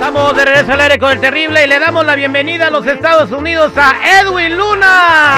Estamos de regreso al aire con el terrible y le damos la bienvenida a los Estados Unidos a Edwin Luna.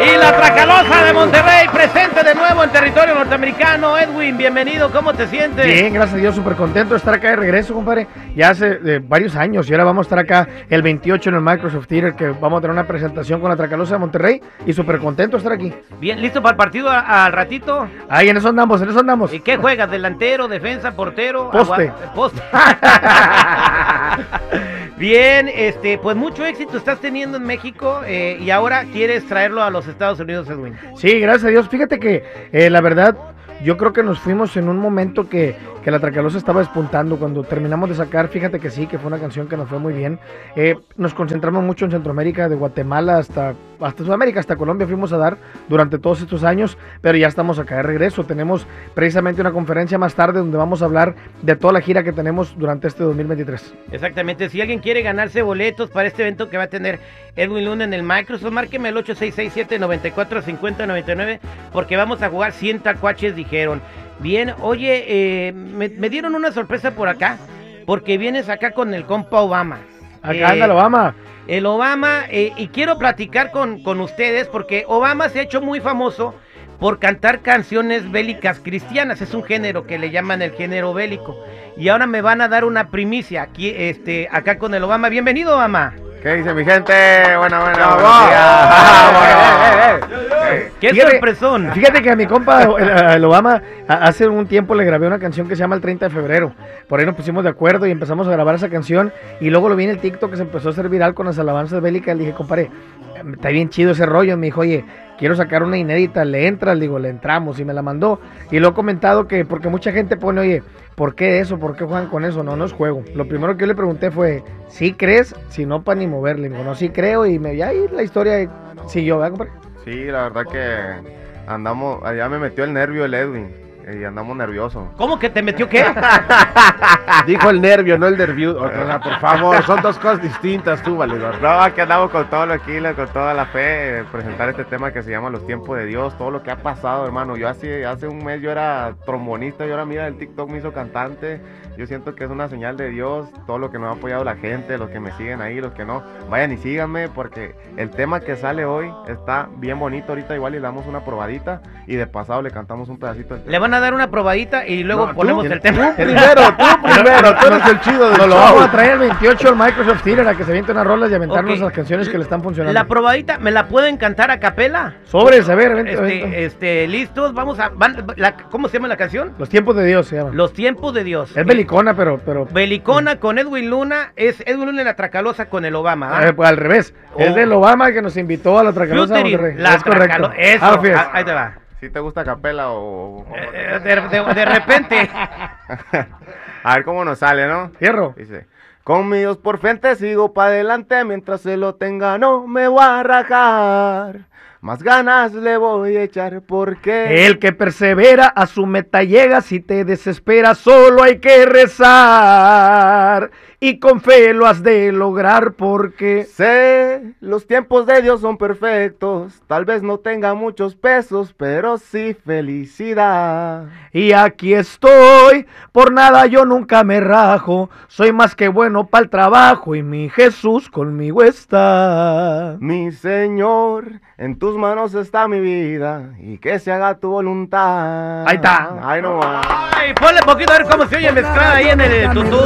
Y la Tracalosa de Monterrey presente de nuevo en territorio norteamericano. Edwin, bienvenido, ¿cómo te sientes? Bien, gracias a Dios, súper contento de estar acá de regreso, compadre. Ya hace eh, varios años y ahora vamos a estar acá el 28 en el Microsoft Theater, que vamos a tener una presentación con la Tracalosa de Monterrey y súper contento de estar aquí. Bien, ¿listo para el partido al ratito? Ahí en eso andamos, en eso andamos. ¿Y qué juegas? ¿Delantero, defensa, portero? Poste. Agua- Poste. Bien, este, pues mucho éxito estás teniendo en México eh, y ahora quieres traerlo a los Estados Unidos, Edwin. Sí, gracias a Dios. Fíjate que eh, la verdad, yo creo que nos fuimos en un momento que, que la Tracalosa estaba despuntando. Cuando terminamos de sacar, fíjate que sí, que fue una canción que nos fue muy bien. Eh, nos concentramos mucho en Centroamérica, de Guatemala hasta, hasta Sudamérica, hasta Colombia fuimos a dar durante todos estos años, pero ya estamos acá de regreso. Tenemos precisamente una conferencia más tarde donde vamos a hablar de toda la gira que tenemos durante este 2023. Exactamente, si alguien quiere ganarse boletos para este evento que va a tener Edwin Luna en el Microsoft, márqueme el 8667-945099 porque vamos a jugar 100 tacuaches, dijeron. Bien, oye, eh, me, me dieron una sorpresa por acá, porque vienes acá con el compa Obama. Acá Eh, anda Obama. El Obama, eh, y quiero platicar con, con ustedes porque Obama se ha hecho muy famoso por cantar canciones bélicas cristianas. Es un género que le llaman el género bélico. Y ahora me van a dar una primicia aquí, este, acá con el Obama. Bienvenido, Obama. ¿Qué dice mi gente? Buena, buena, Bravo. buenos días. Bueno, eh, eh, ¡Qué Fíjate- sorpresón! Fíjate que a mi compa, el, el Obama, a- hace un tiempo le grabé una canción que se llama El 30 de febrero. Por ahí nos pusimos de acuerdo y empezamos a grabar esa canción. Y luego lo vi en el TikTok que se empezó a hacer viral con las alabanzas bélicas. Le dije, compadre, em, está bien chido ese rollo. Me dijo, oye, quiero sacar una inédita, le entras, digo, le entramos. Y me la mandó. Y lo he comentado que, porque mucha gente pone, oye, ¿por qué eso? ¿Por qué juegan con eso? No, no es juego. Lo primero que yo le pregunté fue, ¿sí crees? Si no, para ni moverle. Me dijo, no, sí creo. Y me, ya ahí la historia siguió, ¿verdad, compadre? Sí, la verdad que andamos, allá me metió el nervio el Edwin y andamos nerviosos. ¿Cómo que te metió qué? Dijo el nervio, no el nervio. O sea, por favor, son dos cosas distintas, tú, valedor. No, aquí andamos con todo lo kilo, con toda la fe, eh, presentar este tema que se llama Los tiempos de Dios, todo lo que ha pasado, hermano. Yo hace, hace un mes yo era trombonista y ahora mira, el TikTok me hizo cantante. Yo siento que es una señal de Dios, todo lo que nos ha apoyado la gente, los que me siguen ahí, los que no, vayan y síganme porque el tema que sale hoy está bien bonito. Ahorita igual le damos una probadita y de pasado le cantamos un pedacito del tema. Le van a dar una probadita y luego No, tú, ponemos el tema. Primero, tú primero, tú eres el chido del Nos lo vamos a traer el 28 al Microsoft Theater a que se avienten unas rolas y aventarnos las canciones que le están funcionando. La probadita, ¿me la pueden cantar a capela? Sobres, a ver, vente, vente. Este, este, listos, vamos a. van- la- ¿Cómo se llama la canción? Los tiempos de Dios se llama. Los tiempos de Dios. Es belicona, pero, pero Belicona con Edwin Luna, es Edwin Luna en la Tracalosa con el Obama. ¿ah? eh, pues, al revés. Es Oh. del Obama que nos invitó a la Tracalosa de la es correcto. Tracalo- Eso, Ah, ah, ahí te va. ¿Sí te gusta capela o...? o- Eh, De, de- de repente. A ver cómo nos sale, ¿no? Fierro. Dice, con mi Dios por frente sigo para adelante, mientras se lo tenga no me voy a rajar. Más ganas le voy a echar porque... El que persevera a su meta llega, si te desespera solo hay que rezar y con fe lo has de lograr porque Sé, los tiempos de Dios son perfectos, tal vez no tenga muchos pesos, pero sí felicidad. y aquí estoy, por nada yo nunca me rajo, soy más que bueno para el trabajo y mi Jesús conmigo está. Mi Señor, en tus manos está mi vida y que se haga tu voluntad. Ahí está. Ay, no más. Ay, ponle poquito a ver cómo se oye mezclada ahí en el tutú.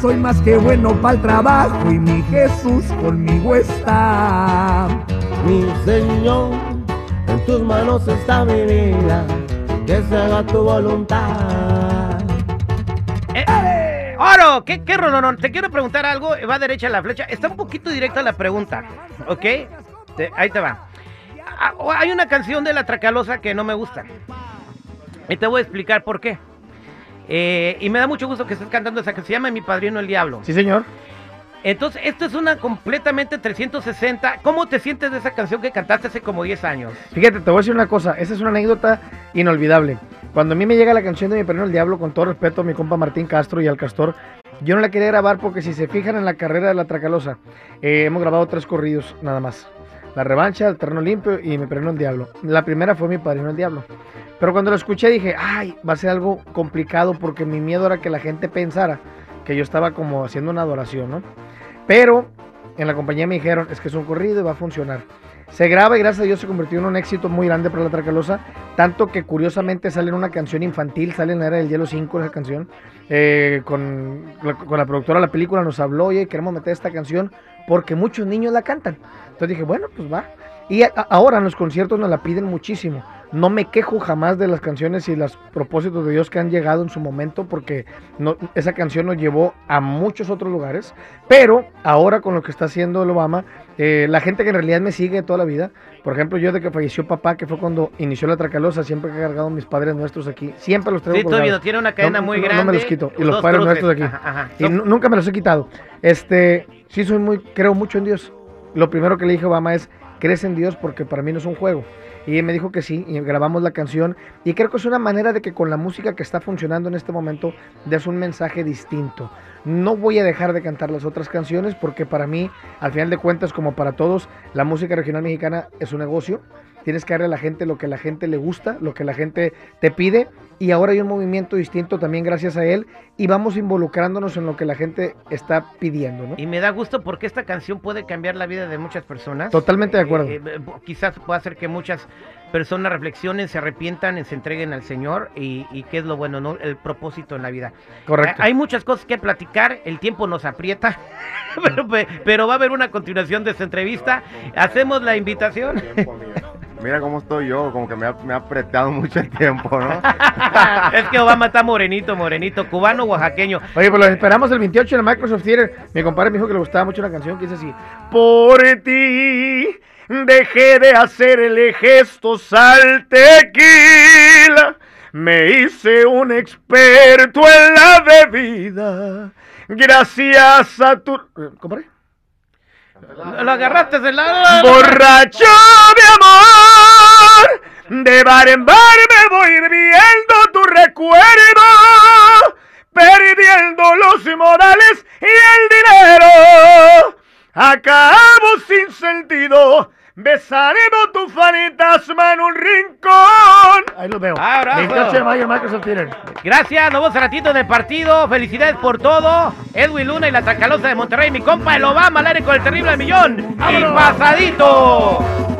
Soy más que bueno para el trabajo y mi Jesús conmigo está. Mi Señor, en tus manos está mi vida, que se haga tu voluntad. Eh, Oro, ¿qué, qué rolón? Te quiero preguntar algo, va derecha la flecha. Está un poquito directa la pregunta, ¿ok? Te- ahí te va. Ah, Hay una canción de La Tracalosa que no me gusta. Y te voy a explicar por qué. Eh, y me da mucho gusto que estés cantando esa que se llama Mi Padrino el Diablo. Sí, señor. Entonces, esto es una completamente 360. ¿Cómo te sientes de esa canción que cantaste hace como 10 años? Fíjate, te voy a decir una cosa, esa es una anécdota inolvidable. Cuando a mí me llega la canción de Mi Perno el Diablo, con todo respeto a mi compa Martín Castro y al Castor, yo no la quería grabar porque si se fijan en la carrera de la Tracalosa, eh, hemos grabado tres corridos nada más. La revancha, el terreno limpio y Mi Perno el Diablo. La primera fue Mi Padrino el Diablo. Pero cuando lo escuché dije, ay, va a ser algo complicado porque mi miedo era que la gente pensara que yo estaba como haciendo una adoración, ¿no? Pero en la compañía me dijeron, es que es un corrido y va a funcionar. Se graba y gracias a Dios se convirtió en un éxito muy grande para la Tracalosa, tanto que curiosamente sale en una canción infantil, sale en la era del Hielo 5 esa canción, eh, con, la, con la productora de la película nos habló, oye, queremos meter esta canción porque muchos niños la cantan. Entonces dije, bueno, pues va. Y ahora en los conciertos nos la piden muchísimo. No me quejo jamás de las canciones y los propósitos de Dios que han llegado en su momento, porque no- esa canción nos llevó a muchos otros lugares. Pero ahora con lo que está haciendo el Obama, eh, la gente que en realidad me sigue toda la vida, por ejemplo, yo de que falleció papá, que fue cuando inició la Tracalosa, siempre he cargado a mis padres nuestros aquí. Siempre los traigo Sí, colgados. viendo, tiene una cadena No, muy no, no grande. me los quito. Y los padres cruces. nuestros aquí. Ajá, ajá. Y nunca me los he quitado. Este, sí soy muy, creo mucho en Dios. Lo primero que le dije a Obama es, crees en Dios porque para mí no es un juego. Y me dijo que sí, y grabamos la canción. Y creo que es una manera de que con la música que está funcionando en este momento des un mensaje distinto. No voy a dejar de cantar las otras canciones porque para mí, al final de cuentas, como para todos, la música regional mexicana es un negocio. Tienes que darle a la gente lo que la gente le gusta, lo que la gente te pide. Y ahora hay un movimiento distinto también gracias a él. Y vamos involucrándonos en lo que la gente está pidiendo, ¿no? Y me da gusto porque esta canción puede cambiar la vida de muchas personas. Totalmente de acuerdo. Eh, eh, quizás pueda hacer que muchas personas reflexionen, se arrepientan, y se entreguen al Señor y, y qué es lo bueno, ¿no? El propósito en la vida. Correcto. Hay muchas cosas que platicar, el tiempo nos aprieta, pero, pe- pero va a haber una continuación de esta entrevista. Hacemos la invitación. Mira cómo estoy yo, como que me ha, me ha apretado mucho el tiempo, ¿no? es que Obama está morenito, morenito, cubano, oaxaqueño. Oye, pues lo esperamos el 28 en el Microsoft Theater. Mi compadre me dijo que le gustaba mucho una canción que dice así. Por ti dejé de hacer el gesto sal tequila. Me hice un experto en la bebida. Gracias a tu... ¿Compadre? Lo agarraste de la... Borracho de amor, de bar en bar me besaremos tu fantasma en un rincón. Ahí los veo. Abrazo. 28 de mayo, Microsoft Theater. Gracias, nos vemos ratito en el partido. Felicidades por todo. Edwin Luna y la Tracalosa de Monterrey, mi compa el Obama al aire con el terrible millón. Y pasadito.